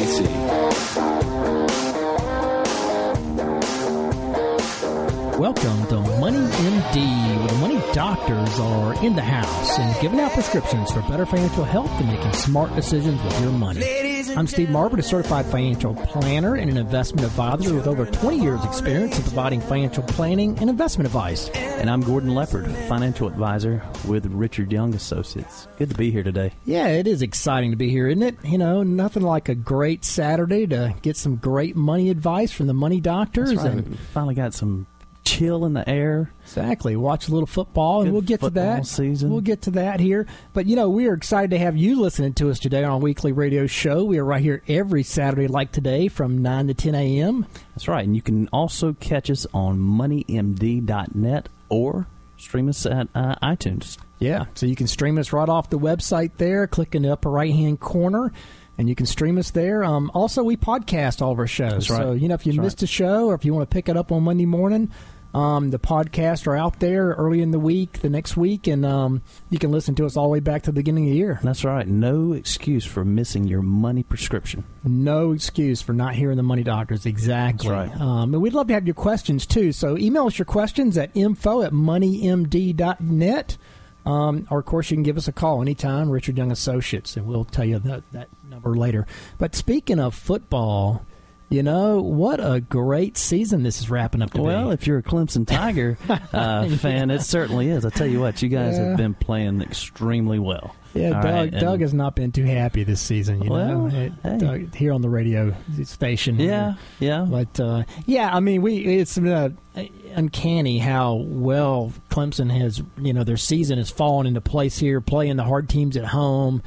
SIPC. Welcome to Money MD, where the money doctors are in the house and giving out prescriptions for better financial health and making smart decisions with your money. I'm Steve Marbert, a certified financial planner and an investment advisor with over 20 years' experience in providing financial planning and investment advice. And I'm Gordon Leopard, financial advisor with Richard Young Associates. Good to be here today. Yeah, it is exciting to be here, isn't it? You know, nothing like a great Saturday to get some great money advice from the money doctors. Right. And finally got some chill in the air. Exactly. Watch a little football, and we'll get to that. season. We'll get to that here. But you know, we are excited to have you listening to us today on our weekly radio show. We are right here every Saturday, like today, from nine to ten a.m. That's right. And you can also catch us on moneymd.net or stream us at uh, iTunes. Yeah, so you can stream us right off the website there. Click in the upper right hand corner. And you can stream us there. Um, also, we podcast all of our shows. Right. So, you know, if you That's missed a show or if you want to pick it up on Monday morning, um, the podcasts are out there early in the week, the next week, and um, you can listen to us all the way back to the beginning of the year. That's right. No excuse for missing your money prescription. No excuse for not hearing the money doctors. Exactly. That's right. Um, and we'd love to have your questions too. So email us your questions at info at moneymd.net. Um, or, of course, you can give us a call anytime, Richard Young Associates, and we'll tell you that, that number later. But speaking of football, you know, what a great season this is wrapping up to Well, be. if you're a Clemson Tiger uh, fan, it certainly is. I tell you what, you guys Yeah. have been playing extremely well. Yeah, All Doug, right, Doug has not been too happy this season, you Well, know, It- hey. Doug, here on the radio station. Yeah, yeah. But uh, yeah, I mean, we it's uh, uncanny how well Clemson has. You know, their season has fallen into place here, playing the hard teams at home.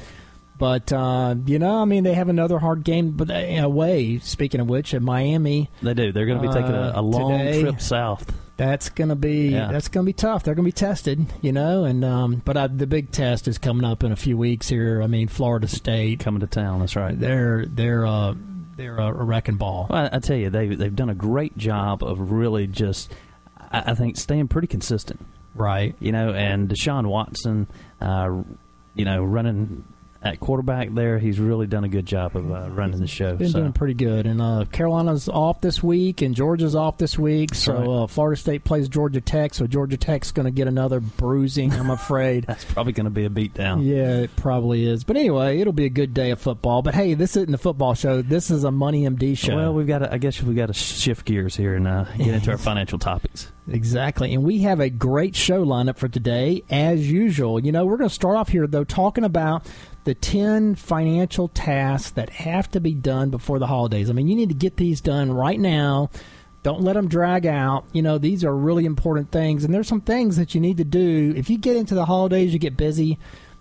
But uh, you know, I mean, they have another hard game, but uh, away. Speaking of which, at Miami, They do. They're going to be taking a, Uh, a long today- trip south. that's gonna be Yeah. that's gonna be tough. They're gonna be tested, you know. And um, but uh, the big test is coming up in a few weeks here. I mean, Florida State, Coming to town. That's right. they're they're uh, they're a wrecking ball. Well, I, I tell you, they they've done a great job of really just, I, I think, staying pretty consistent. Right. You know, and Deshaun Watson, uh, you know, running at quarterback there, he's really done a good job of uh, running the show. Been so. doing pretty good, and uh, Carolina's off this week, and Georgia's off this week. so right. uh, Florida State plays Georgia Tech, so Georgia Tech's going to get another bruising. I'm afraid. That's probably going to be a beatdown. yeah, it probably is. But anyway, it'll be a good day of football. But hey, this isn't a football show. This is a Money MD show. Well, we've got. To, I guess we've got to shift gears here and uh, get into our financial topics. Exactly. And we have a great show lineup for today, as usual. You know, we're going to start off here, though, talking about the 10 financial tasks that have to be done before the holidays. I mean, you need to get these done right now. Don't let them drag out. You know, these are really important things. And there's some things that you need to do. If you get into the holidays, you get busy,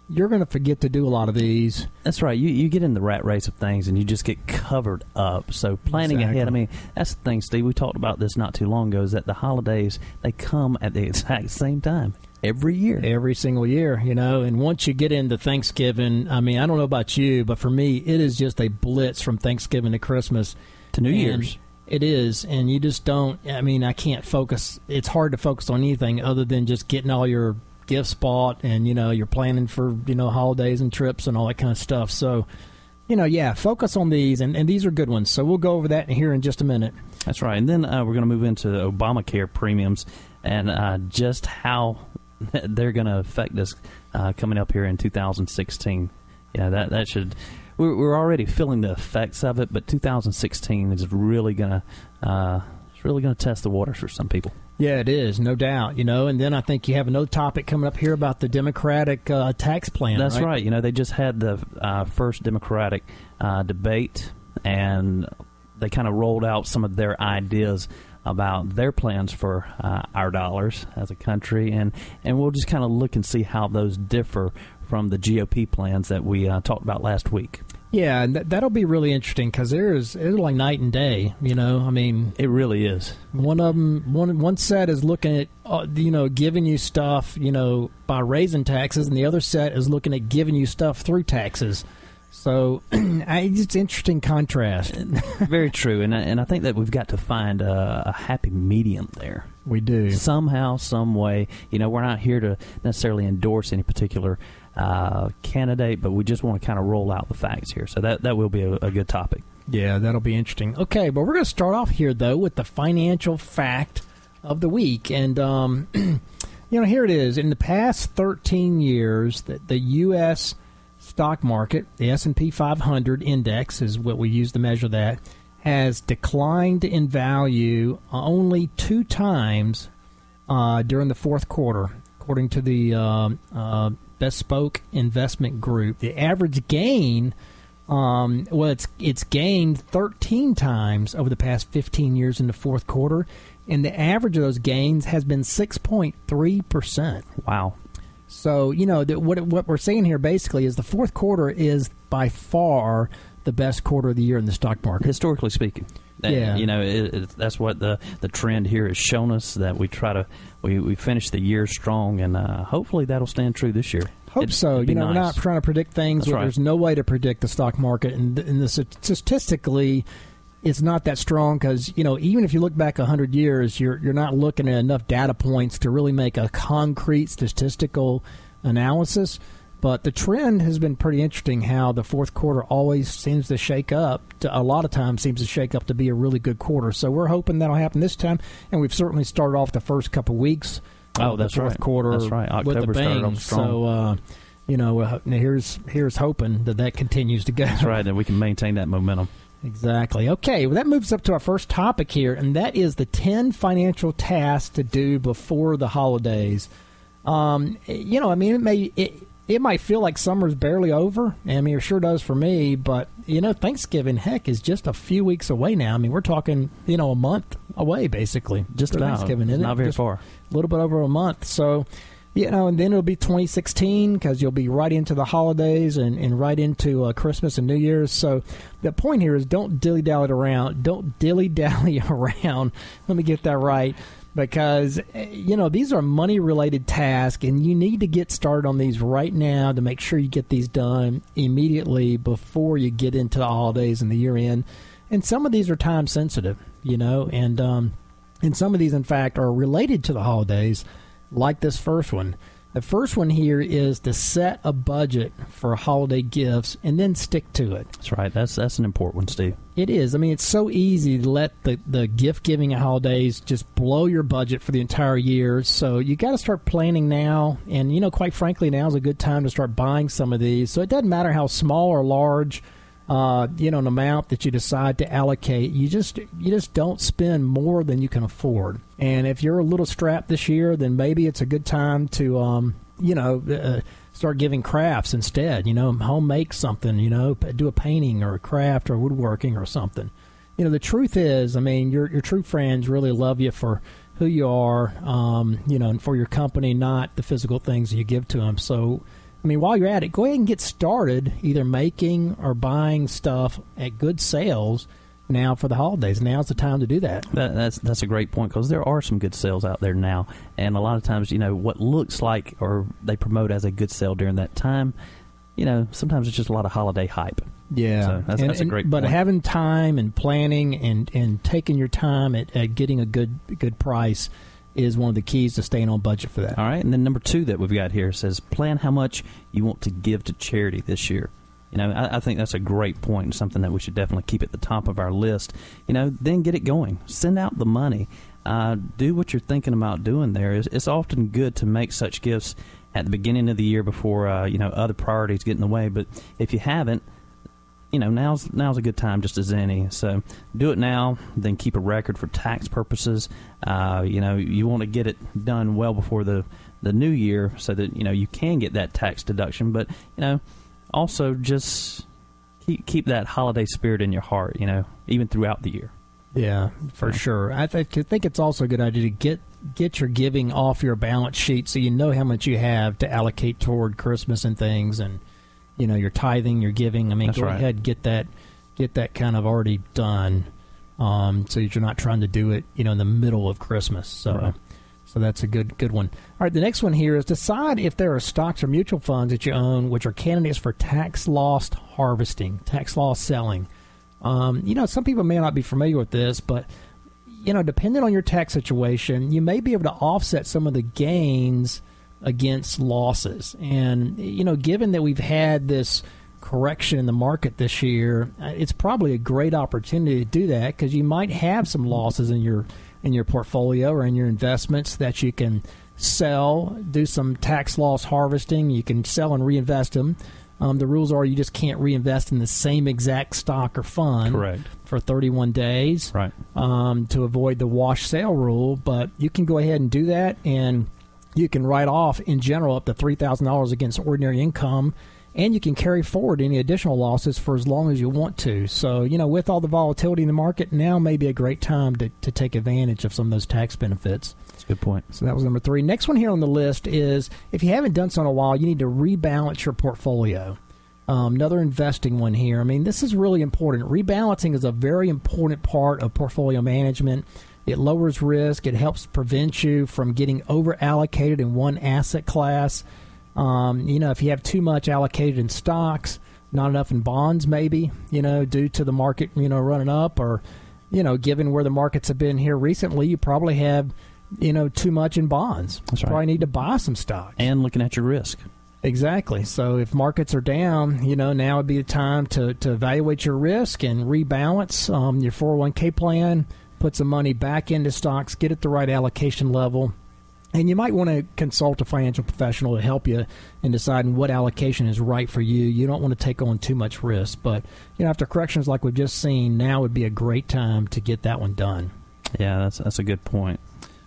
you're going to forget to do a lot of these. That's right. You you get in the rat race of things and you just get covered up. So planning Exactly. ahead. I mean, that's the thing, Steve. We talked about this not too long ago. Is that the holidays they come at the exact same time every year. every single year, you know. And once you get into Thanksgiving, I mean, I don't know about you, but for me, it is just a blitz from Thanksgiving to Christmas To New And Year's. It is, and you just don't. I mean, I can't focus. It's hard to focus on anything other than just getting all your gifts bought, and you know, you're planning for you know holidays and trips and all that kind of stuff. So. You know, yeah, focus on these, and, and these are good ones. So we'll go over that here in just a minute. That's right. And then uh, we're going to move into Obamacare premiums and uh, just how they're going to affect us uh, coming up here in 2016. Yeah, that that should. We're, we're already feeling the effects of it, but 2016 is really going to. Uh, it's really going to test the waters for some people. Yeah, it is, no doubt. You know, and then I think you have another topic coming up here about the Democratic uh, tax plan. That's right. You know, they just had the uh, first Democratic uh, debate, and they kind of rolled out some of their ideas about their plans for uh, our dollars as a country, and and we'll just kind of look and see how those differ from the GOP plans that we uh, talked about last week. Yeah, and th- that'll be really interesting because there's it's like night and day. You know, I mean, it really is. One of them, one one set is looking at uh, you know giving you stuff you know by raising taxes, and the other set is looking at giving you stuff through taxes. So it's interesting contrast. Very true, and I, and I think that we've got to find a, a happy medium there. We do somehow, some way. You know, we're not here to necessarily endorse any particular uh, candidate, but we just want to kind of roll out the facts here. So that that will be a, a good topic. Yeah, that'll be interesting. Okay, but we're going to start off here though with the financial fact of the week, and um, you know here it is. In the past 13 years, that the U.S. stock market, the S&P 500 index is what we use to measure that, has declined in value only two times uh, during the fourth quarter, according to the uh, uh, Bespoke Investment Group. The average gain, um, well, it's it's gained 13 times over the past 15 years in the fourth quarter, and the average of those gains has been 6.3 percent. Wow. So you know the, what what we're saying here basically is the fourth quarter is by far the best quarter of the year in the stock market, historically speaking. Yeah, you know it, it, that's what the the trend here has shown us that we try to we we finish the year strong, and uh, hopefully that'll stand true this year. Hope it'd, so. It'd you know, nice. we're not trying to predict things. Right. There's no way to predict the stock market, and, and the, statistically, it's not that strong because you know even if you look back hundred years, you're you're not looking at enough data points to really make a concrete statistical analysis. But the trend has been pretty interesting. How the fourth quarter always seems to shake up. To, a lot of times seems to shake up to be a really good quarter. So we're hoping that'll happen this time. And we've certainly started off the first couple weeks. Oh, that's the fourth right. quarter. That's right. October with bang. started off strong. So. Uh, you know, uh, here's here's hoping that that continues to go. That's right, that we can maintain that momentum. Exactly. Okay, well, that moves up to our first topic here, and that is the 10 financial tasks to do before the holidays. Um, you know, I mean, it may it, it might feel like summer's barely over. I mean, it sure does for me. But you know, Thanksgiving, heck, is just a few weeks away now. I mean, we're talking, you know, a month away, basically. Just about. Thanksgiving, isn't not it? very just far. A little bit over a month. So, you know, and then it'll be 2016 because you'll be right into the holidays and, and right into uh, Christmas and New Year's. So the point here is don't dilly dally around. Don't dilly dally around. Let me get that right because eh, you know these are money related tasks and you need to get started on these right now to make sure you get these done immediately before you get into the holidays and the year end and some of these are time sensitive you know and um, and some of these in fact are related to the holidays like this first one. The first one here is to set a budget for holiday gifts and then stick to it. That's right. That's that's an important one, Steve. It is. I mean, it's so easy to let the, the gift giving at holidays just blow your budget for the entire year. So you got to start planning now. And, you know, quite frankly, now is a good time to start buying some of these. So it doesn't matter how small or large uh, you know, an amount that you decide to allocate. You just you just don't spend more than you can afford. And if you're a little strapped this year, then maybe it's a good time to, um, you know. Uh, start giving crafts instead. You know, home make something. You know, do a painting or a craft or woodworking or something. You know, the truth is, I mean, your your true friends really love you for who you are. Um, you know, and for your company, not the physical things you give to them. So I mean, while you're at it, go ahead and get started either making or buying stuff at good sales now for the holidays. Now's the time to do that. that that's that's a great point because there are some good sales out there now, and a lot of times, you know, what looks like or they promote as a good sale during that time, you know, sometimes it's just a lot of holiday hype. Yeah, so that's, and, that's a great. And, but point. having time and planning and and taking your time at, at getting a good good price is one of the keys to staying on budget for that. All right, and then number two that we've got here says plan how much you want to give to charity this year. You know, I, I, think that's a great point and something that we should definitely keep at the top of our list. You know, then get it going. Send out the money. Uh, do what you're thinking about doing there. It's, it's, often good to make such gifts at the beginning of the year before, uh, you know, other priorities get in the way. But if you haven't, you know now's now's a good time just as any. So do it now, then keep a record for tax purposes. Uh, you know you want to get it done well before the the new year so that you know you can get that tax deduction. But you know also just keep keep that holiday spirit in your heart. You know even throughout the year. Yeah, for Yeah. sure. I think I think it's also a good idea to get get your giving off your balance sheet so you know how much you have to allocate toward Christmas and things, and you know your tithing, your giving. I mean, That's go right. ahead get that get that kind of already done, um, so you're not trying to do it, you know, in the middle of Christmas. So. Right. So that's a good good one. All right, the next one here is decide if there are stocks or mutual funds that you own which are candidates for tax loss harvesting, tax loss selling. Um, you know, some people may not be familiar with this, but you know, depending on your tax situation, you may be able to offset some of the gains against losses. And you know, given that we've had this correction in the market this year, uh, it's probably a great opportunity to do that because you might have some losses in your in your portfolio or in your investments that you can sell, do some tax loss harvesting. You can sell and reinvest them. Um, the rules are you just can't reinvest in the same exact stock or fund Correct. for 31 days Right. um, to avoid the wash sale rule. But you can go ahead and do that, and you can write off in general up to three thousand dollars against ordinary income, and you can carry forward any additional losses for as long as you want to. So you know, with all the volatility in the market, now may be a great time to, to take advantage of some of those tax benefits. That's a good point. So that was number three. Next one here on the list is if you haven't done so in a while, you need to rebalance your portfolio. Um, another investing one here. I mean, this is really important. Rebalancing is a very important part of portfolio management. It lowers risk. It helps prevent you from getting over allocated in one asset class. Um, you know, if you have too much allocated in stocks, not enough in bonds, maybe, you know, due to the market, you know, running up, or, you know, given where the markets have been here recently, you probably have, you know, too much in bonds. That's you right. Probably need to buy some stocks. And looking at your risk. Exactly. So if markets are down, you know, now would be the time to, to evaluate your risk and rebalance um, your 401k plan, put some money back into stocks, get at the right allocation level. And you might want to consult a financial professional to help you in deciding what allocation is right for you. You don't want to take on too much risk. But, you know, after corrections like we've just seen, now would be a great time to get that one done. Yeah, that's that's a good point.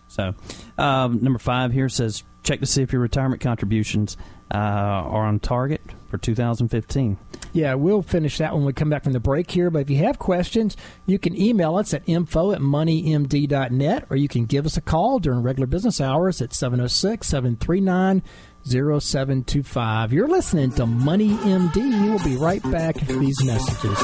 So, um, number five here says check to see if your retirement contributions uh, are on target for 2015. Yeah, we'll finish that when we come back from the break here. But if you have questions, you can email us at info at moneymd.net or you can give us a call during regular business hours at 706 739 0725. You're listening to Money MD. We'll be right back after these messages.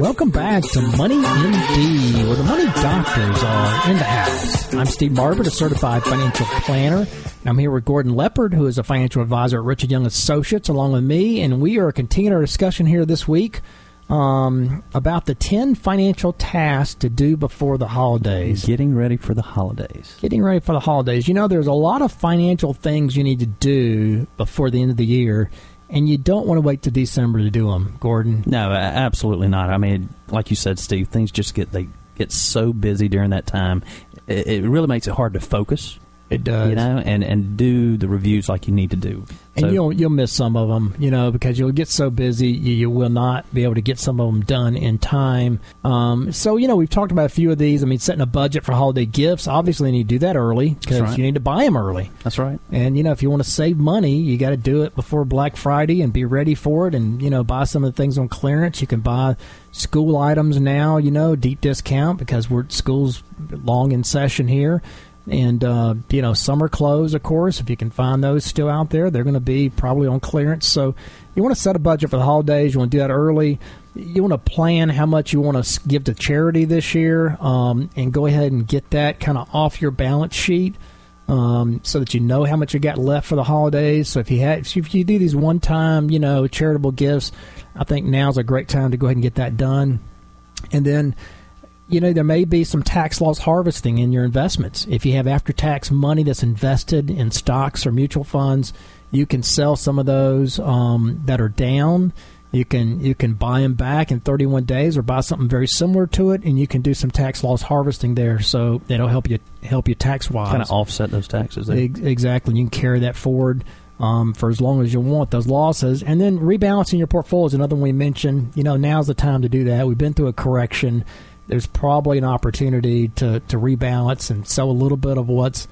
Welcome back to Money MD, where the money doctors are in the house. I'm Steve Marbert, a certified financial planner. And I'm here with Gordon Leopard, who is a financial advisor at Richard Young Associates, along with me. And we are continuing our discussion here this week um, about the 10 financial tasks to do before the holidays. Getting ready for the holidays. Getting ready for the holidays. You know, there's a lot of financial things you need to do before the end of the year, and you don't want to wait to December to do them, Gordon. No, absolutely not. I mean, like you said, Steve, things just get they get so busy during that time. It, it really makes it hard to focus, It does. you know, and and do the reviews like you need to do. and So- you'll you'll miss some of them, you know, because you'll get so busy, you, you will not be able to get some of them done in time. Um, so you know, we've talked about a few of these. I mean, setting a budget for holiday gifts. Obviously, you need to do that early because right. you need to buy them early. That's right. And you know, if you want to save money, you got to do it before Black Friday and be ready for it. And you know, buy some of the things on clearance. You can buy school items now. You know, deep discount because we're school's long in session here. And uh, you know, summer clothes, of course, if you can find those still out there, they're going to be probably on clearance. So you want to set a budget for the holidays. You want to do that early. You want to plan how much you want to give to charity this year, um, and go ahead and get that kind of off your balance sheet um, so that you know how much you got left for the holidays. So if you had, if you do these one-time, you know, charitable gifts, I think now's a great time to go ahead and get that done. And then, you know, there may be some tax loss harvesting in your investments. If you have after-tax money that's invested in stocks or mutual funds, you can sell some of those um, that are down. You can you can buy them back in 31 days, or buy something very similar to it, and you can do some tax loss harvesting there. So it'll help you help you tax wise. Kind of offset those taxes. There. Ex- Exactly. You can carry that forward. um, for as long as you want those losses. And then rebalancing your portfolio is another one we mentioned. You know, now's the time to do that. We've been through a correction. There's probably an opportunity to, to rebalance and sell a little bit of what's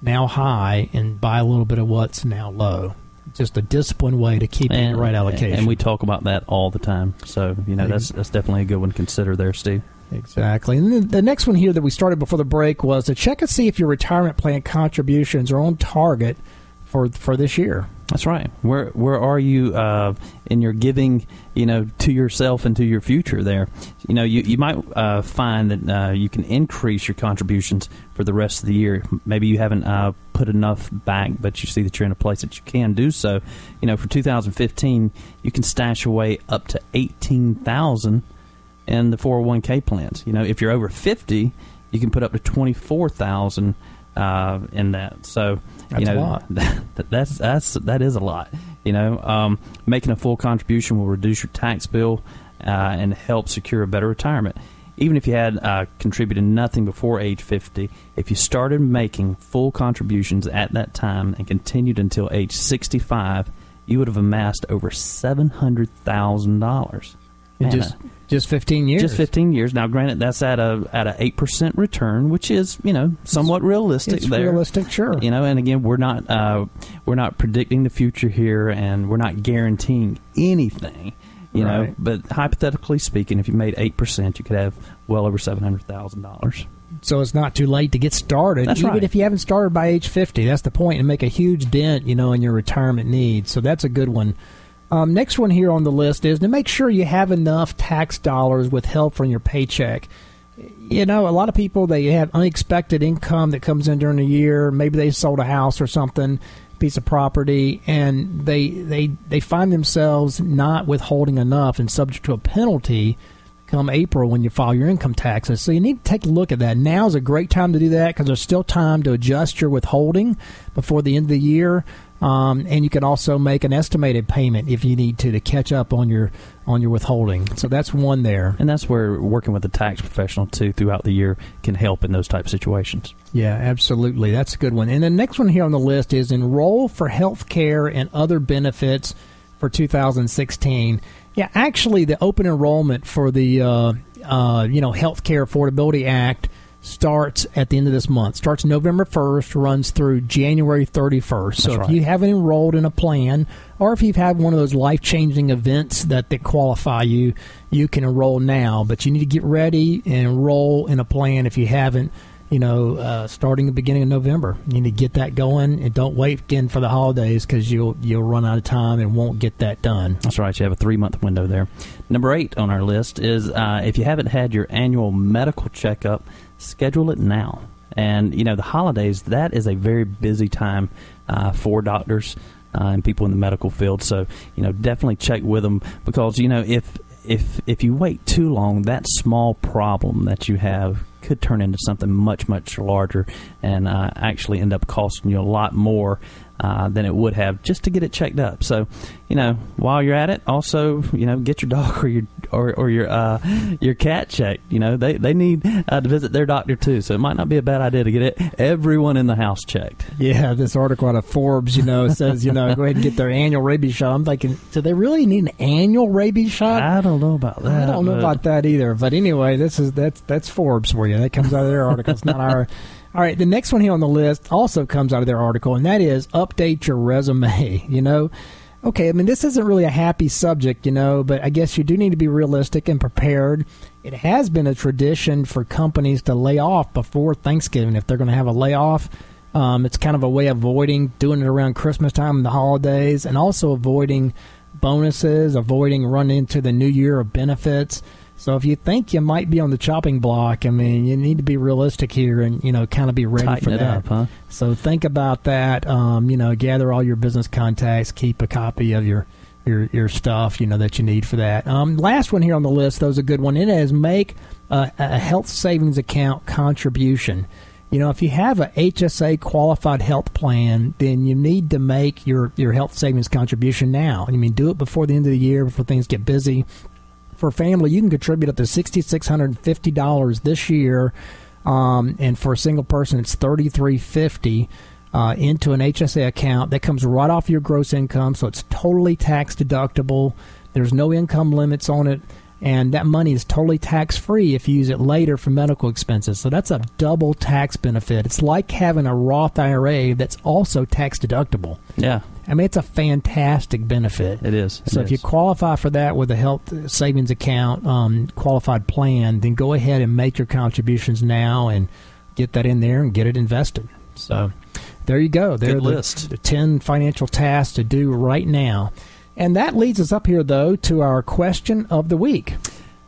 now high and buy a little bit of what's now low. Just a disciplined way to keep and, the right allocation. And we talk about that all the time. So, you know, that's, that's definitely a good one to consider there, Steve. Exactly. And then the next one here that we started before the break was to check and see if your retirement plan contributions are on target for for this year. That's right. Where where are you uh, in your giving? You know, to yourself and to your future. There, you know, you you might uh, find that uh, you can increase your contributions for the rest of the year. Maybe you haven't uh, put enough back, but you see that you're in a place that you can do so. You know, for 2015, you can stash away up to eighteen thousand in the 401k plans. You know, if you're over 50, you can put up to 24,000 uh, in that. So that's you know that, that's that's that is a lot. You know, um, making a full contribution will reduce your tax bill uh, and help secure a better retirement. Even if you had uh, contributed nothing before age 50, if you started making full contributions at that time and continued until age 65, you would have amassed over seven hundred thousand dollars. Just just 15 years. Just 15 years. Now, granted, that's at a at a eight percent return, which is you know somewhat realistic. It's there. realistic, sure. You know, and again, we're not uh, we're not predicting the future here, and we're not guaranteeing anything. You right. know, but hypothetically speaking, if you made eight percent, you could have well over seven hundred thousand dollars. So it's not too late to get started, that's even right. if you haven't started by age fifty. That's the point, and make a huge dent, you know, in your retirement needs. So that's a good one. Um, next one here on the list is to make sure you have enough tax dollars withheld from your paycheck. You know, a lot of people they have unexpected income that comes in during the year. Maybe they sold a house or something, piece of property, and they they they find themselves not withholding enough and subject to a penalty come April when you file your income taxes. So you need to take a look at that. Now is a great time to do that because there's still time to adjust your withholding before the end of the year. Um, and you can also make an estimated payment if you need to to catch up on your on your withholding. So that's one there. And that's where working with a tax professional too throughout the year can help in those type of situations. Yeah, absolutely. That's a good one. And the next one here on the list is enroll for health care and other benefits for 2016. Yeah, actually, the open enrollment for the uh, uh, you know Health Care Affordability Act starts at the end of this month. Starts November 1st, runs through January 31st. so if right. you haven't enrolled in a plan, or if you've had one of those life changing events that, that qualify you, you can enroll now. But you need to get ready and enroll in a plan if you haven't. You know, uh, starting the beginning of November, you need to get that going, and don't wait again for the holidays because you'll you'll run out of time and won't get that done. That's right. You have a three month window there. Number eight on our list is uh, if you haven't had your annual medical checkup schedule it now. And you know the holidays that is a very busy time uh, for doctors uh, and people in the medical field. So you know definitely check with them because you know if if if you wait too long, that small problem that you have could turn into something much much larger and uh, actually end up costing you a lot more uh, than it would have just to get it checked up. So, you know, while you're at it, also you know get your dog or your or, or your uh, your cat checked. You know, they they need uh, to visit their doctor too. So it might not be a bad idea to get it everyone in the house checked. Yeah, this article out of Forbes, you know, says you know go ahead and get their annual rabies shot. I'm thinking, do they really need an annual rabies shot? I don't know about that. I don't know about that either. But anyway, this is that's that's Forbes for you. That comes out of their article. It's not our. All right, the next one here on the list also comes out of their article, and that is update your resume. You know, okay, I mean, this isn't really a happy subject, you know, but I guess you do need to be realistic and prepared. It has been a tradition for companies to lay off before Thanksgiving if they're going to have a layoff. Um, it's kind of a way of avoiding doing it around Christmas time and the holidays, and also avoiding bonuses, avoiding running into the new year of benefits. So if you think you might be on the chopping block, I mean, you need to be realistic here and you know kind of be ready Tighten for it that. Up, huh? So think about that. Um, you know, gather all your business contacts, keep a copy of your your your stuff. You know that you need for that. Um, last one here on the list, though, is a good one. It is make a, a health savings account contribution. You know, if you have a HSA qualified health plan, then you need to make your, your health savings contribution now. I mean, do it before the end of the year, before things get busy for family, you can contribute up to sixty six hundred and fifty dollars this year, um, and for a single person, it's thirty three fifty. uh, into an HSA account that comes right off your gross income, so it's totally tax deductible. There's no income limits on it, and that money is totally tax free if you use it later for medical expenses. So that's a double tax benefit. It's like having a Roth IRA that's also tax deductible. Yeah, I mean, it's a fantastic benefit. it is. It So if is. you qualify for that with a health savings account um, qualified plan, then go ahead and make your contributions now and get that in there and get it invested. So there you go. There Good are the, list. the ten financial tasks to do right now. And that leads us up here though to our question of the week.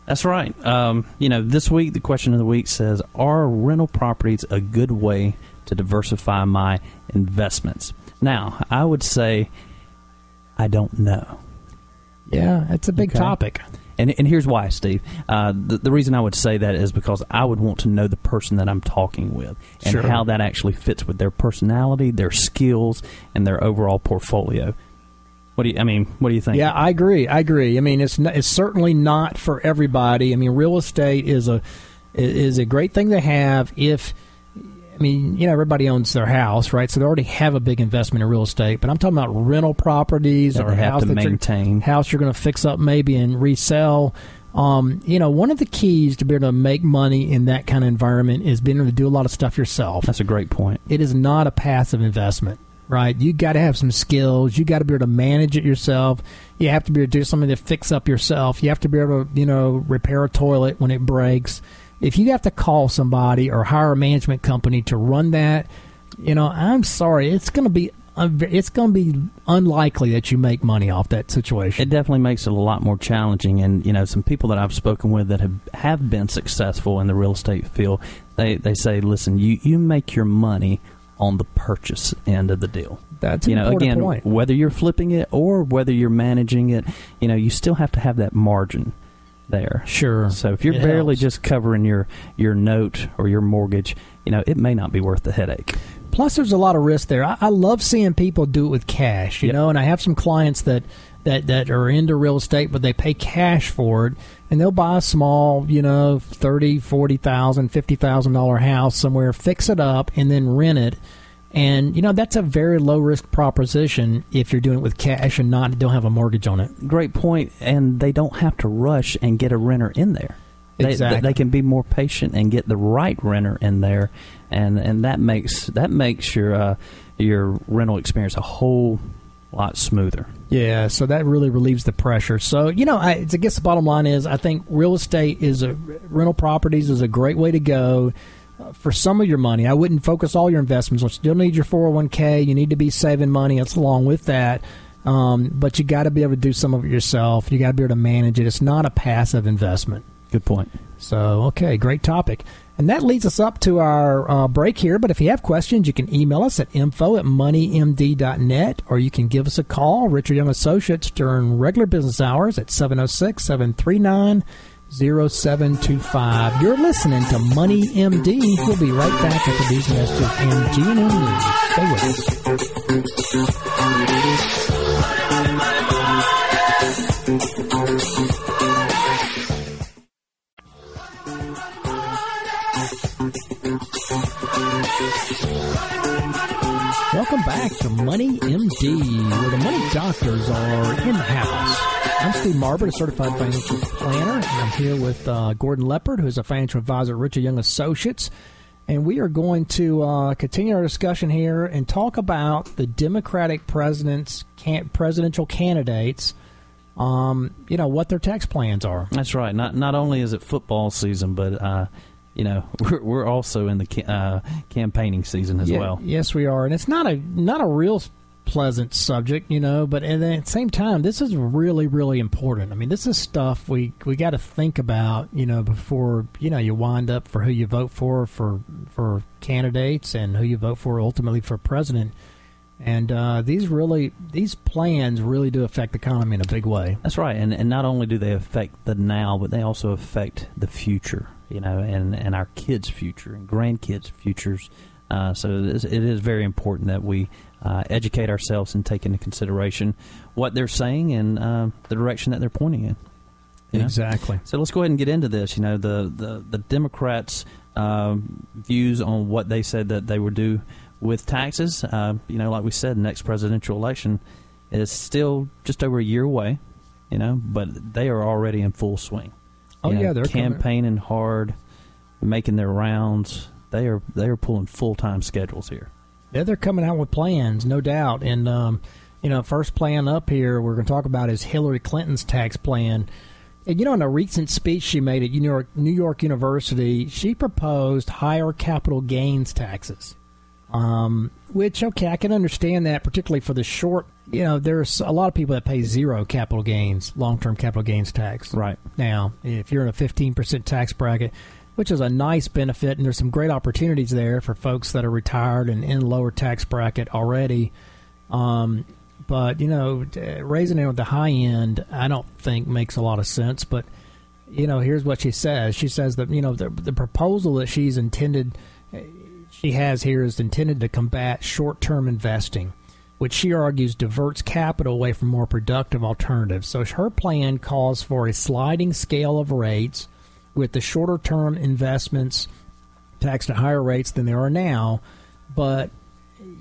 That's right. Um, you know, this week the question of the week says, "Are rental properties a good way to diversify my investments?" Now, I would say, I don't know. Yeah, it's a big Okay. topic. And, and here's why, Steve. Uh, the, the reason I would say that is because I would want to know the person that I'm talking with and Sure. how that actually fits with their personality, their skills, and their overall portfolio. What do you? I mean, what do you think? Yeah, I agree. I agree. I mean, it's n it's certainly not for everybody. I mean, real estate is a is a great thing to have if mean, you know, everybody owns their house, right? So they already have a big investment in real estate. But I'm talking about rental properties That or house that you're- maintain. house you're going to fix up maybe and resell. Um, you know, one of the keys to be able to make money in that kind of environment is being able to do a lot of stuff yourself That's a great point. it is not a passive investment, right? You got to have some skills. You got to be able to manage it yourself. You have to be able to do something to fix up yourself. You have to be able to, you know, repair a toilet when it breaks. If you have to call somebody or hire a management company to run that, you know, I'm sorry, it's going to be it's going to be unlikely that you make money off that situation. It definitely makes it a lot more challenging. And you know, some people that I've spoken with that have have been successful in the real estate field, they they say, listen, you you make your money on the purchase end of the deal. That's you know, again, point. whether you're flipping it or whether you're managing it, you know, you still have to have that margin there. Sure. So if you're It barely helps. just covering your your note or your mortgage, you know, it may not be worth the headache. Plus, there's a lot of risk there. I, I love seeing people do it with cash, you Yep. know, and I have some clients that, that, that are into real estate, but they pay cash for it, and they'll buy a small, you know, thirty, forty thousand, fifty thousand dollar house somewhere, fix it up, and then rent it. And you know that's a very low risk proposition if you're doing it with cash and not don't have a mortgage on it. Great point, and they don't have to rush and get a renter in there. They, Exactly. they can be more patient and get the right renter in there, and, and that makes that makes your uh, your rental experience a whole lot smoother. Yeah, so that really relieves the pressure. So you know, I, I guess the bottom line is, I think real estate is a rental properties is a great way to go for some of your money. I wouldn't focus all your investments. You still need your four hundred one k. You need to be saving money. That's along with that. Um, but you got to be able to do some of it yourself. You got to be able to manage it. It's not a passive investment. Good point. So, okay, great topic. And that leads us up to our uh, break here. But if you have questions, you can email us at info at moneymd.net or you can give us a call, Richard Young Associates, during regular business hours at 706 739 0725. You're listening to Money MD. We'll be right back after these messages and GNM News. Stay with us. Welcome back to Money MD, where the money doctors are in the house. I'm Steve Marbert, a certified financial planner, and I'm here with uh, Gordon Leopard, who's a financial advisor at Richard Young Associates. And we are going to uh, continue our discussion here and talk about the Democratic president's can- presidential candidates. Um, you know what their tax plans are. That's right. Not not only is it football season, but uh, you know we're, we're also in the ca- uh, campaigning season as Yeah, well. Yes, we are, and it's not a not a real pleasant subject, you know. But at the same time, this is really really important. I mean, this is stuff we we got to think about, you know, before you know you wind up for who you vote for for for candidates and who you vote for ultimately for president. And uh, these really these plans really do affect the economy in a big way. That's right, and and not only do they affect the now, but they also affect the future. You know, and and our kids' future and grandkids' futures. Uh, so it is, it is very important that we uh, educate ourselves and take into consideration what they're saying and uh, the direction that they're pointing in. you know? Exactly. So let's go ahead and get into this. You know, the the, the Democrats' um, views on what they said that they would do with taxes, uh, you know, like we said, next presidential election is still just over a year away. You know, but they are already in full swing. Oh You know, yeah, they're coming- campaigning hard, making their rounds. They are they are pulling full time schedules here. Yeah, they're coming out with plans, no doubt. And um, you know, first plan up here we're going to talk about is Hillary Clinton's tax plan. And you know, in a recent speech she made at New York New York University, she proposed higher capital gains taxes. Um, which okay, I can understand that, particularly for the short. You know, there's a lot of people that pay zero capital gains, long term capital gains tax. Right. Now, if you're in a 15% tax bracket, which is a nice benefit, and there's some great opportunities there for folks that are retired and in lower tax bracket already. Um, but you know, raising it at the high end, I don't think makes a lot of sense. But you know, here's what she says. She says that you know the the proposal that she's intended, she has here is intended to combat short-term investing which she argues diverts capital away from more productive alternatives. So her plan calls for a sliding scale of rates with the shorter term investments taxed at higher rates than there are now, but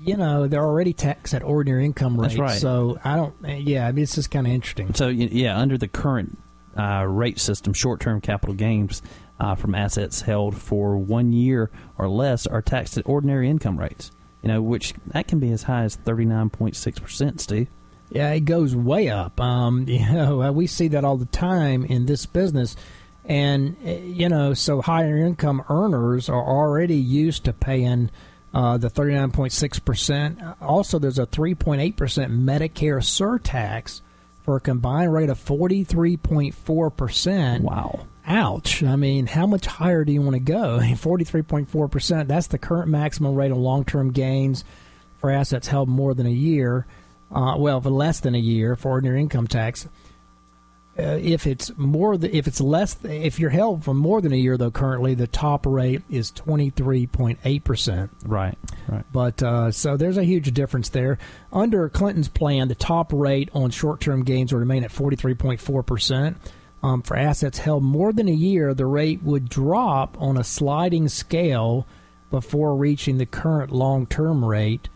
you know they're already taxed at ordinary income rates. That's right. So I don't. Yeah, I mean it's just kind of interesting. So yeah, under the current uh, rate system, short-term capital gains uh, from assets held for one year or less are taxed at ordinary income rates. You know, which that can be as high as thirty-nine point six percent. Steve. Yeah, it goes way up. Um, you know, we see that all the time in this business. And, uh, you know, so higher income earners are already used to paying uh, the 39.6%. Also, there's a 3.8% Medicare surtax for a combined rate of 43.4%. Wow. Ouch. I mean, how much higher do you want to go? 43.4%. That's the current maximum rate of long term gains for assets held more than a year. Uh, well, for less than a year for ordinary income tax. Uh, if it's more, th- if it's less, if you're held for more than a year, though, currently the top rate is 23.8 percent. Right. Right. But uh, so there's a huge difference there. Under Clinton's plan, the top rate on short-term gains will remain at 43.4 percent. Um, for assets held more than a year, the rate would drop on a sliding scale before reaching the current long-term rate.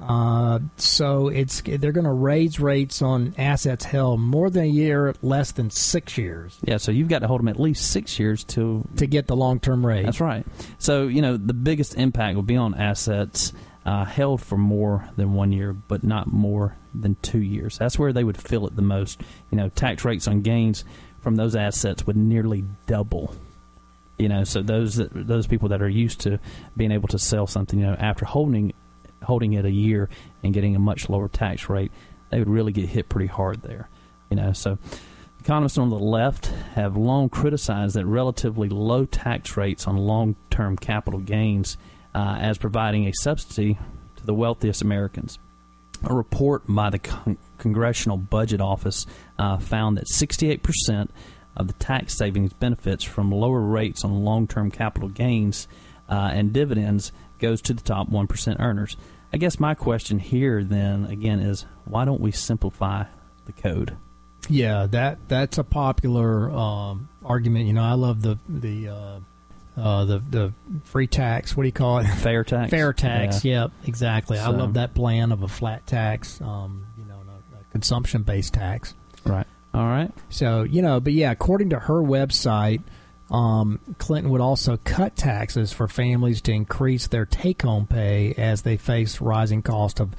Uh, so it's they're going to raise rates on assets held more than a year, less than six years, Yeah. So you've got to hold them at least six years to to get the long-term rate. That's right. So you know the biggest impact will be on assets uh, held for more than one year, but not more than two years. That's where they would feel it the most. You know, tax rates on gains from those assets would nearly double. You know, so those those people that are used to being able to sell something, you know, after holding holding it a year and getting a much lower tax rate, they would really get hit pretty hard there. You know, so Economists on the left have long criticized that relatively low tax rates on long term capital gains uh, as providing a subsidy to the wealthiest Americans. A report by the Con- Congressional Budget Office uh, found that 68% of the tax savings benefits from lower rates on long term capital gains uh, and dividends goes to the top 1% earners. I guess my question here then again is why don't we simplify the code? Yeah, that that's a popular um, argument. You know, I love the the uh, uh, the the free tax. What do you call it? Fair tax. Fair tax. Yeah. Yep, exactly. I love that plan of a flat tax. Um, you know, a, a consumption based tax. Right. All right. So you know, but yeah, according to her website, um, Clinton would also cut taxes for families to increase their take home pay as they face rising cost of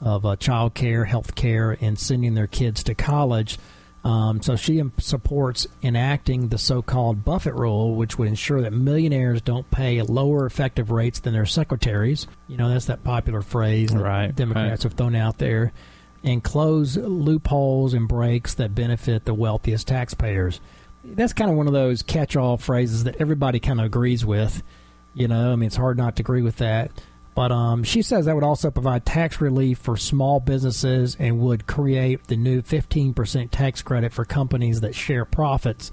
of uh, child care, health care, and sending their kids to college. Um, so she supports enacting the so-called Buffett rule, which would ensure that millionaires don't pay lower effective rates than their secretaries. You know, that's that popular phrase that Right, Democrats have thrown out there, and close loopholes and breaks that benefit the wealthiest taxpayers. That's kind of one of those catch-all phrases that everybody kind of agrees with. You know, I mean, it's hard not to agree with that. But um, she says that would also provide tax relief for small businesses and would create the new 15% tax credit for companies that share profits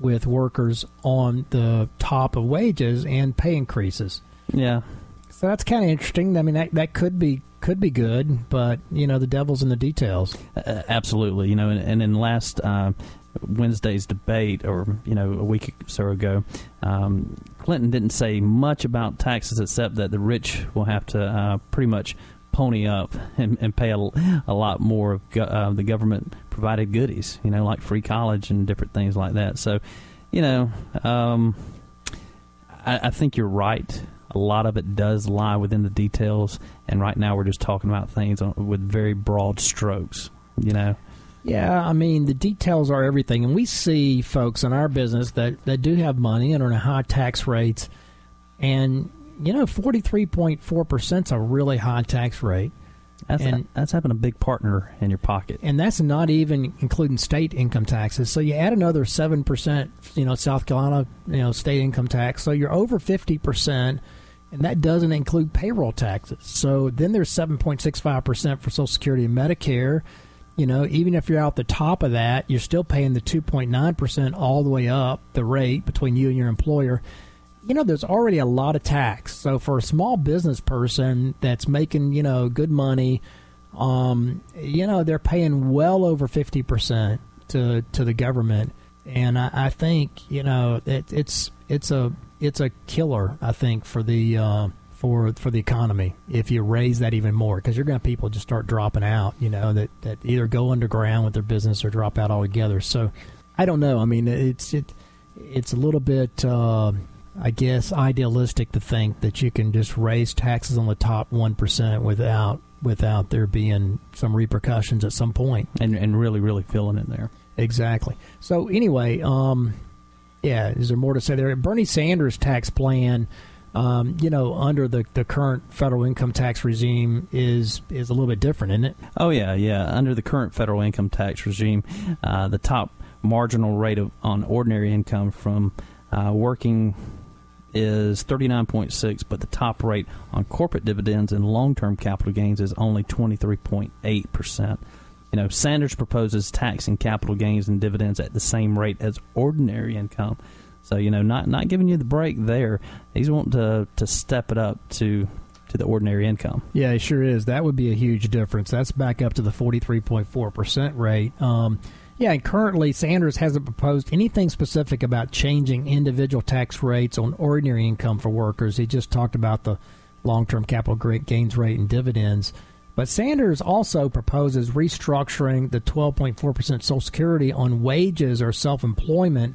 with workers on the top of wages and pay increases. Yeah. So that's kind of interesting. I mean, that, that could be could be good, but you know, the devil's in the details. Uh, absolutely. You know, and, and in last uh, Wednesday's debate, or you know, a week or so ago, um, Clinton didn't say much about taxes except that the rich will have to uh, pretty much pony up and, and pay a, a, lot more of go, uh, the government provided goodies, you know, like free college and different things like that. So, you know, um, I, I think you're right. A lot of it does lie within the details, and right now we're just talking about things with very broad strokes, you know. Yeah, I mean the details are everything, and we see folks in our business that that do have money and are in high tax rates, and you know, forty three point four percent is a really high tax rate. That's and, a, that's having a big partner in your pocket, and that's not even including state income taxes. So you add another seven percent, you know, South Carolina, you know, state income tax. So you're over fifty percent, and that doesn't include payroll taxes. So then there's seven point six five percent for Social Security and Medicare you know, even if you're out the top of that, you're still paying the 2.9% all the way up the rate between you and your employer. You know, there's already a lot of tax. So for a small business person that's making, you know, good money, um, you know, they're paying well over 50% to to the government. And I, I think, you know, it, it's it's a it's a killer, I think, for the uh, for for the economy if you raise that even more because you're going to people just start dropping out you know that that either go underground with their business or drop out altogether. So i don't know. I mean it's it it's a little bit uh, i guess idealistic to think that you can just raise taxes on the top 1% without without there being some repercussions at some point. And and really really feeling it there. Exactly. So anyway um yeah is there more to say there? Bernie sanders tax plan um, you know, under the, the current federal income tax regime is is a little bit different, isn't it? Oh yeah, yeah. Under the current federal income tax regime, uh, the top marginal rate of on ordinary income from uh, working is 39.6, but the top rate on corporate dividends and long-term capital gains is only 23.8 percent. You know, Sanders proposes taxing capital gains and dividends at the same rate as ordinary income. So you know, not not giving you the break there. He's wanting to to step it up to to the ordinary income. Yeah, it sure is. That would be a huge difference. That's back up to the forty three point four percent rate. Um, yeah, and currently Sanders hasn't proposed anything specific about changing individual tax rates on ordinary income for workers. He just talked about the long term capital gains rate and dividends. But Sanders also proposes restructuring the 12.4% Social Security on wages or self employment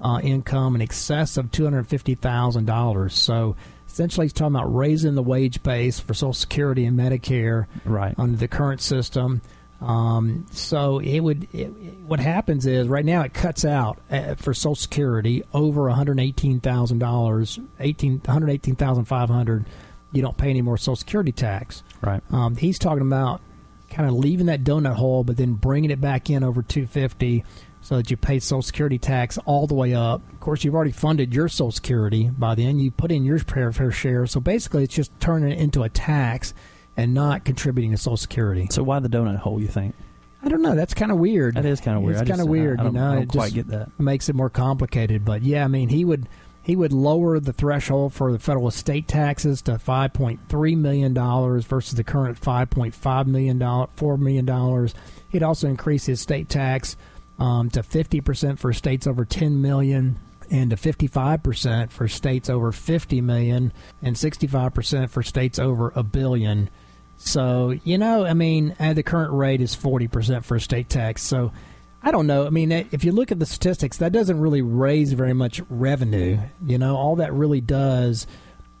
uh, income in excess of $250,000. So essentially, he's talking about raising the wage base for Social Security and Medicare right. under the current system. Um, so it would. It, what happens is right now it cuts out uh, for Social Security over one hundred eighteen thousand dollars, eighteen hundred eighteen thousand five hundred. You don't pay any more Social Security tax. Right. Um, he's talking about kind of leaving that donut hole, but then bringing it back in over two fifty so that you pay Social Security tax all the way up. Of course, you've already funded your Social Security by then. You put in your fair share. So basically, it's just turning it into a tax and not contributing to Social Security. So why the donut hole? You think? I don't know. That's kind of weird. That is kind of weird. It's kind of weird. I, I you know, I don't it quite get that. Makes it more complicated. But yeah, I mean, he would he would lower the threshold for the federal estate taxes to five point three million dollars versus the current five point five million dollar four million dollars. He'd also increase his state tax um, to 50% for states over 10 million and to 55% for states over 50 million and 65% for states over a billion. So, you know, I mean, the current rate is 40% for state tax. So, I don't know. I mean, if you look at the statistics, that doesn't really raise very much revenue. You know, all that really does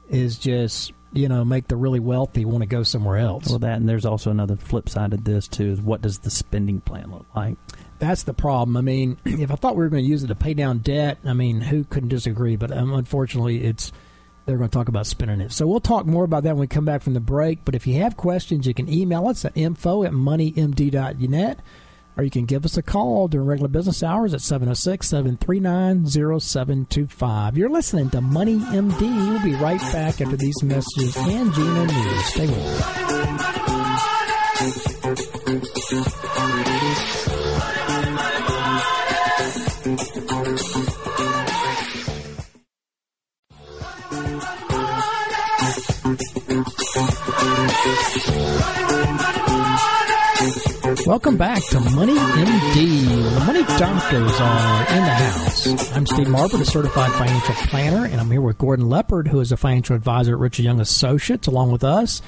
is just you know make the really wealthy want to go somewhere else. Well, that and there's also another flip side of this too is what does the spending plan look like? That's the problem. I mean, if I thought we were going to use it to pay down debt, I mean, who couldn't disagree? But um, unfortunately, it's they're going to talk about spending it. So we'll talk more about that when we come back from the break. But if you have questions, you can email us at info at moneymd.net or you can give us a call during regular business hours at 706 739 0725. You're listening to Money MD. We'll be right back after these messages and Gina News. Stay with us. Welcome back to Money MD. The Money Doctors are in the house. I'm Steve Marbert, a certified financial planner, and I'm here with Gordon Leopard, who is a financial advisor at Richard Young Associates, along with us.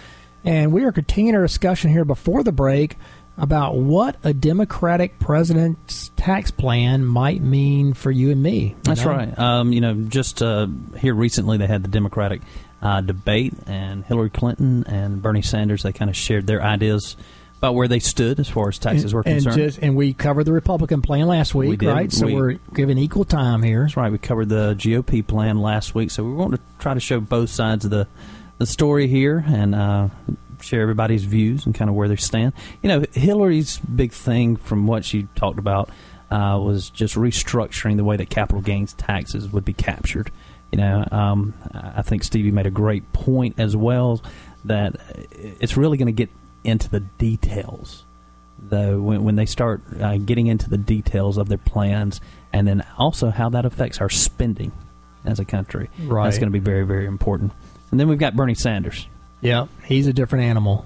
And we are continuing our discussion here before the break about what a Democratic president's tax plan might mean for you and me. That's know? right. Um, you know, just uh, here recently they had the Democratic uh, debate, and Hillary Clinton and Bernie Sanders they kind of shared their ideas about where they stood as far as taxes and, were concerned. And, just, and we covered the Republican plan last week, We did. right? So We- are giving equal time here. That's right. We covered the GOP plan last week, so we want to try to show both sides of the the story here and uh, share everybody's views and kind of where they stand. You know, Hillary's big thing from what she talked about uh, was just restructuring the way that capital gains taxes would be captured. You know, um, I think Stevie made a great point as well that it's really going to get into the details though when, when they start uh, getting into the details of their plans and then also how that affects our spending as a country. Right. that's going to be very very important. And then we've got bernie sanders Yeah, he's a different animal.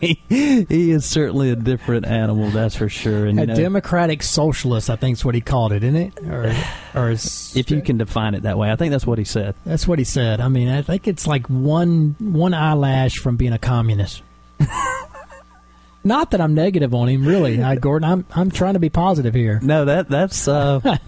he, he is certainly a different animal that's for sure and a you know, democratic socialist, I think is what he called it, isn't it? Or, or is, if you can define it that way i think that's what he said that's what he said. I mean, I think it's like one one eyelash from being a communist. Not that I'm negative on him, really, I, Gordon. I'm I'm trying to be positive here. no that that's uh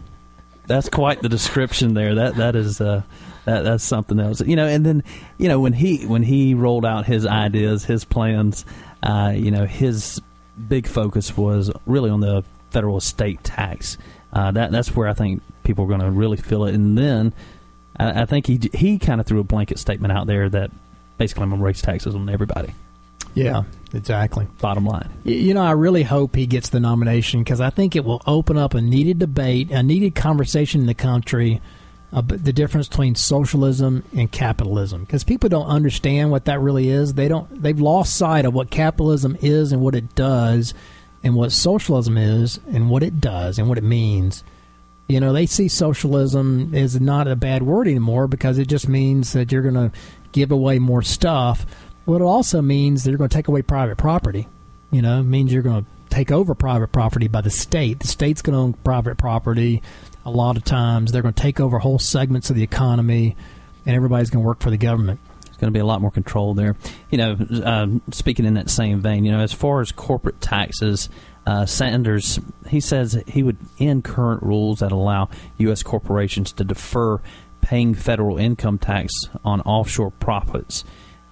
that's quite the description there that that is uh that that's something else. You know and then you know when he when he rolled out his ideas his plans uh you know his big focus was really on the federal estate tax. Uh that that's where i think people are going to really feel it. And then i, I think he he kind of threw a blanket statement out there that basically i'm going to raise taxes on everybody. Yeah, exactly. bottom line. You know, I really hope he gets the nomination because I think it will open up a needed debate, a needed conversation in the country Uh, about the difference between socialism and capitalism. Because people don't understand what that really is. They don't. They've lost sight of what capitalism is and what it does, and what socialism is and what it does and what it means. You know, they see socialism is not a bad word anymore because it just means that you're going to give away more stuff. Well, it also means that you're going to take away private property. You know, means you're going to take over private property by the state. The state's going to own private property. A lot of times, they're going to take over whole segments of the economy, and everybody's going to work for the government. There's going to be a lot more control there. You know, uh, speaking in that same vein, you know, as far as corporate taxes, uh, Sanders he says he would end current rules that allow U.S. corporations to defer paying federal income tax on offshore profits.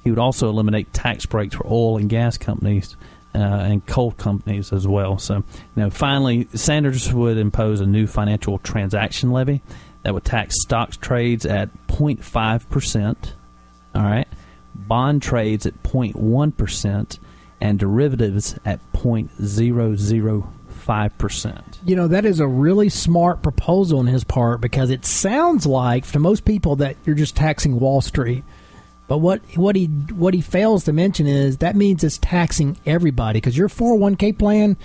He would also eliminate tax breaks for oil and gas companies. Uh, and coal companies as well. So, you know, finally, Sanders would impose a new financial transaction levy that would tax stock trades at 0.5 percent, all right, bond trades at 0.1 percent, and derivatives at 0.005 percent. You know, that is a really smart proposal on his part because it sounds like to most people that you're just taxing Wall Street. But what what he what he fails to mention is that means it's taxing everybody because your 401k plan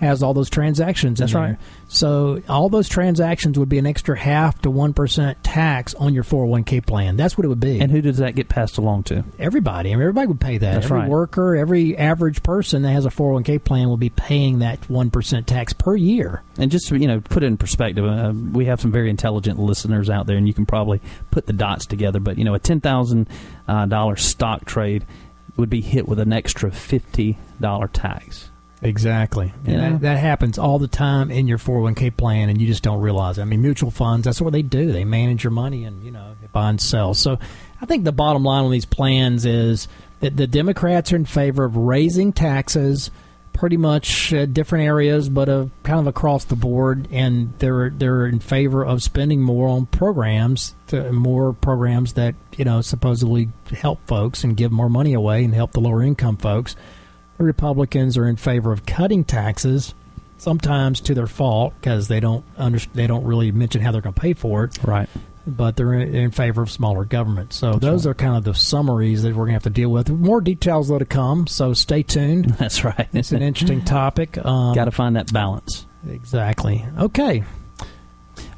has all those transactions. That's right. So all those transactions would be an extra half to one percent tax on your 401k plan. That's what it would be. And who does that get passed along to? everybody, I mean, everybody would pay that. That's every right. worker, every average person that has a 401k plan will be paying that one percent tax per year. And just to, you know, put it in perspective, uh, we have some very intelligent listeners out there, and you can probably put the dots together. But you know, a ten thousand uh, dollar stock trade would be hit with an extra fifty dollar tax. Exactly. And Yeah. that, that happens all the time in your 401k plan, and you just don't realize it. I mean, mutual funds, that's what they do. They manage your money and, you know, buy and sell. So I think the bottom line on these plans is that the Democrats are in favor of raising taxes pretty much different areas, but uh, kind of across the board, and they're they're in favor of spending more on programs, to, more programs that you know supposedly help folks and give more money away and help the lower income folks. Republicans are in favor of cutting taxes, sometimes to their fault because they don't under, they don't really mention how they're going to pay for it. Right. But they're in, in favor of smaller government. So those right. are kind of the summaries that we're going to have to deal with. More details though to come. So stay tuned. That's right. It's an interesting topic. Um, Got to find that balance. exactly. Okay.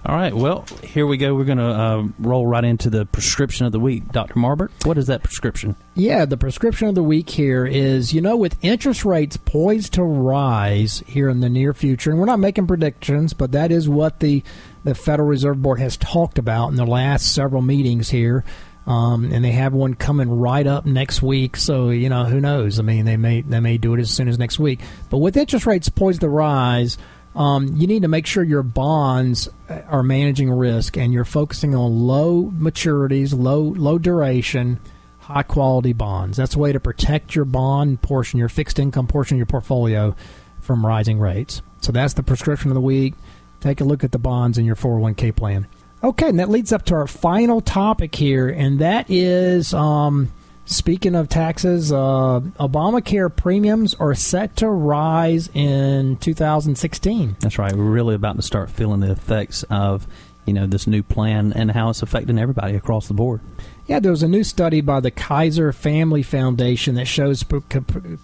All right. Well, here we go. We're going to uh, roll right into the prescription of the week. Dr. Marbert, what is that prescription? Yeah, the prescription of the week here is you know, with interest rates poised to rise here in the near future, and we're not making predictions, but that is what the, the Federal Reserve Board has talked about in the last several meetings here. Um, and they have one coming right up next week. So you know, who knows? I mean, they may they may do it as soon as next week. But with interest rates poised to rise, um, you need to make sure your bonds are managing risk and you're focusing on low maturities, low low duration, high quality bonds. That's a way to protect your bond portion, your fixed income portion of your portfolio from rising rates. So that's the prescription of the week. Take a look at the bonds in your 401k plan. Okay, and that leads up to our final topic here, and that is um, speaking of taxes, uh, Obamacare premiums are set to rise in 2016. That's right. We're really about to start feeling the effects of you know this new plan and how it's affecting everybody across the board. Yeah, there was a new study by the Kaiser Family Foundation that shows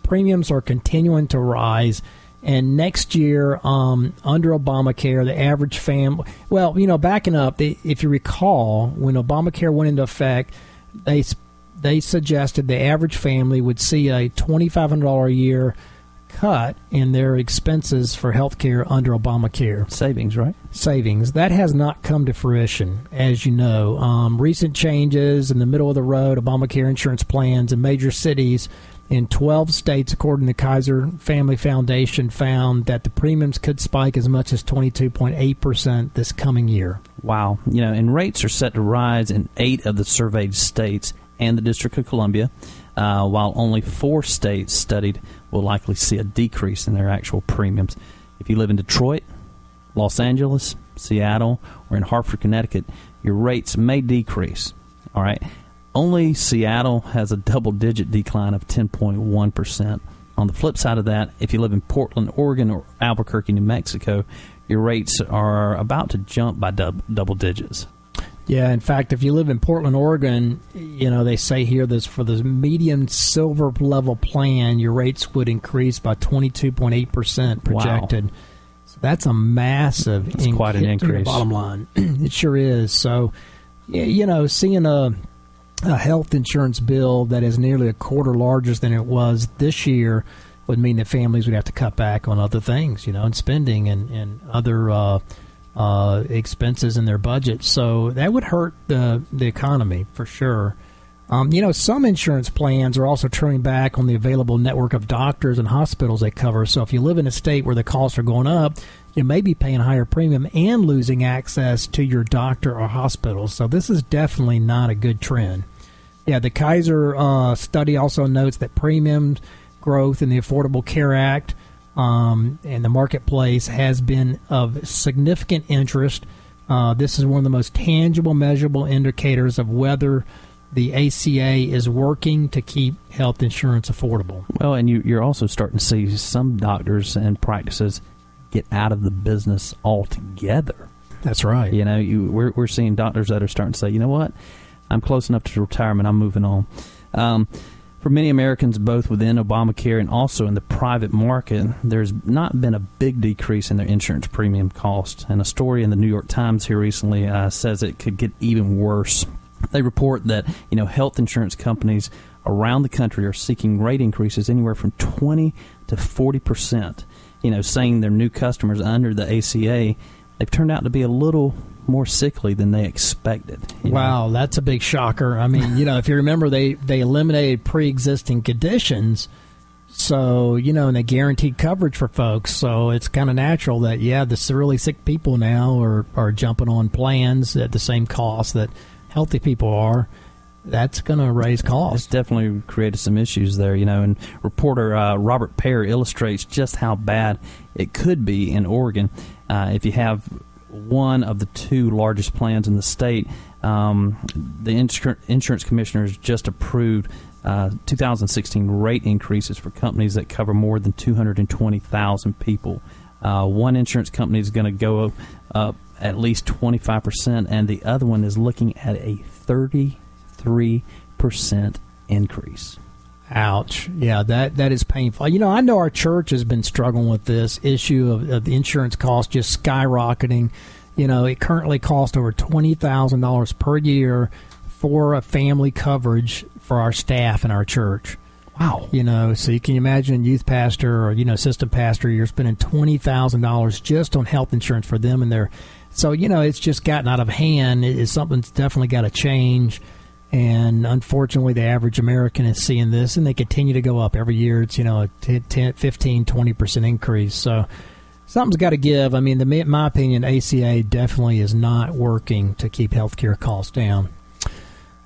premiums are continuing to rise and next year, um, under Obamacare, the average family, well, you know, backing up, they, if you recall, when Obamacare went into effect, they they suggested the average family would see a twenty five hundred dollar a year cut in their expenses for health care under Obamacare. Savings, right? Savings. That has not come to fruition, as you know. Um, recent changes in the middle of the road Obamacare insurance plans in major cities in 12 states, according to the Kaiser Family Foundation, found that the premiums could spike as much as 22.8% this coming year. Wow. You know, and rates are set to rise in eight of the surveyed states and the District of Columbia, uh, while only four states studied will likely see a decrease in their actual premiums. If you live in Detroit, Los Angeles, Seattle, or in Hartford, Connecticut, your rates may decrease. All right. Only Seattle has a double digit decline of 10.1%. On the flip side of that, if you live in Portland, Oregon, or Albuquerque, New Mexico, your rates are about to jump by dub- double digits. Yeah, in fact, if you live in Portland, Oregon, you know, they say here this for the medium silver level plan, your rates would increase by 22.8% projected. Wow. So that's a massive that's inc- quite an increase. Bottom line. it sure is. So, you know, seeing a a health insurance bill that is nearly a quarter larger than it was this year would mean that families would have to cut back on other things, you know, and spending and, and other uh, uh, expenses in their budget. So that would hurt the the economy for sure. Um, you know, some insurance plans are also turning back on the available network of doctors and hospitals they cover. So if you live in a state where the costs are going up, you may be paying a higher premium and losing access to your doctor or hospital. So this is definitely not a good trend. Yeah, the Kaiser uh, study also notes that premium growth in the Affordable Care Act um, and the marketplace has been of significant interest. Uh, this is one of the most tangible, measurable indicators of whether the ACA is working to keep health insurance affordable. Well, and you, you're also starting to see some doctors and practices get out of the business altogether. That's right. You know, you, we're we're seeing doctors that are starting to say, you know what, I'm close enough to retirement. I'm moving on. Um, for many Americans, both within Obamacare and also in the private market, there's not been a big decrease in their insurance premium cost. And a story in the New York Times here recently uh, says it could get even worse. They report that you know health insurance companies around the country are seeking rate increases anywhere from 20 to 40 percent. You know, saying their new customers under the ACA, they've turned out to be a little more sickly than they expected. Wow, know? that's a big shocker. I mean, you know, if you remember, they they eliminated pre-existing conditions. So, you know, and they guaranteed coverage for folks. So it's kind of natural that, yeah, the really sick people now are, are jumping on plans at the same cost that healthy people are that's going to raise costs. It's definitely created some issues there, you know. And reporter uh, Robert Pear illustrates just how bad it could be in Oregon uh, if you have one of the two largest plans in the state. Um, the insur- insurance commissioners just approved uh, 2016 rate increases for companies that cover more than 220,000 people. Uh, one insurance company is going to go up at least 25%, and the other one is looking at a 30 3% increase. Ouch. Yeah, that, that is painful. You know, I know our church has been struggling with this issue of, of the insurance costs just skyrocketing. You know, it currently costs over twenty thousand dollars per year for a family coverage for our staff in our church. Wow. You know, so you can imagine youth pastor or you know assistant pastor, you're spending twenty thousand dollars just on health insurance for them and their. So you know, it's just gotten out of hand. It's something's definitely got to change. And unfortunately, the average American is seeing this, and they continue to go up every year. It's you know a 10, 15, 20 percent increase. So something's got to give. I mean, the, in my opinion, ACA definitely is not working to keep healthcare costs down.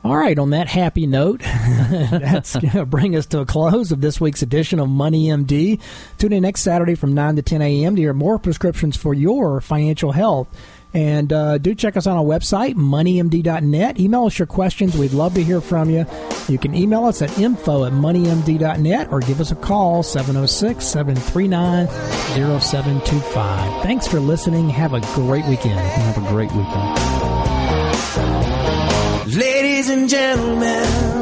All right, on that happy note, that's going to bring us to a close of this week's edition of Money MD. Tune in next Saturday from 9 to 10 a.m. to hear more prescriptions for your financial health. And uh, do check us on our website, moneymd.net. Email us your questions. We'd love to hear from you. You can email us at info at moneymd.net or give us a call, 706 739 0725. Thanks for listening. Have a great weekend. Have a great weekend. Ladies and gentlemen, children of all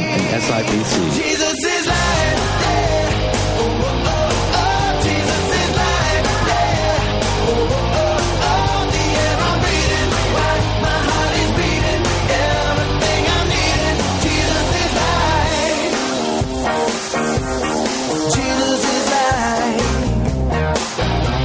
SIPC.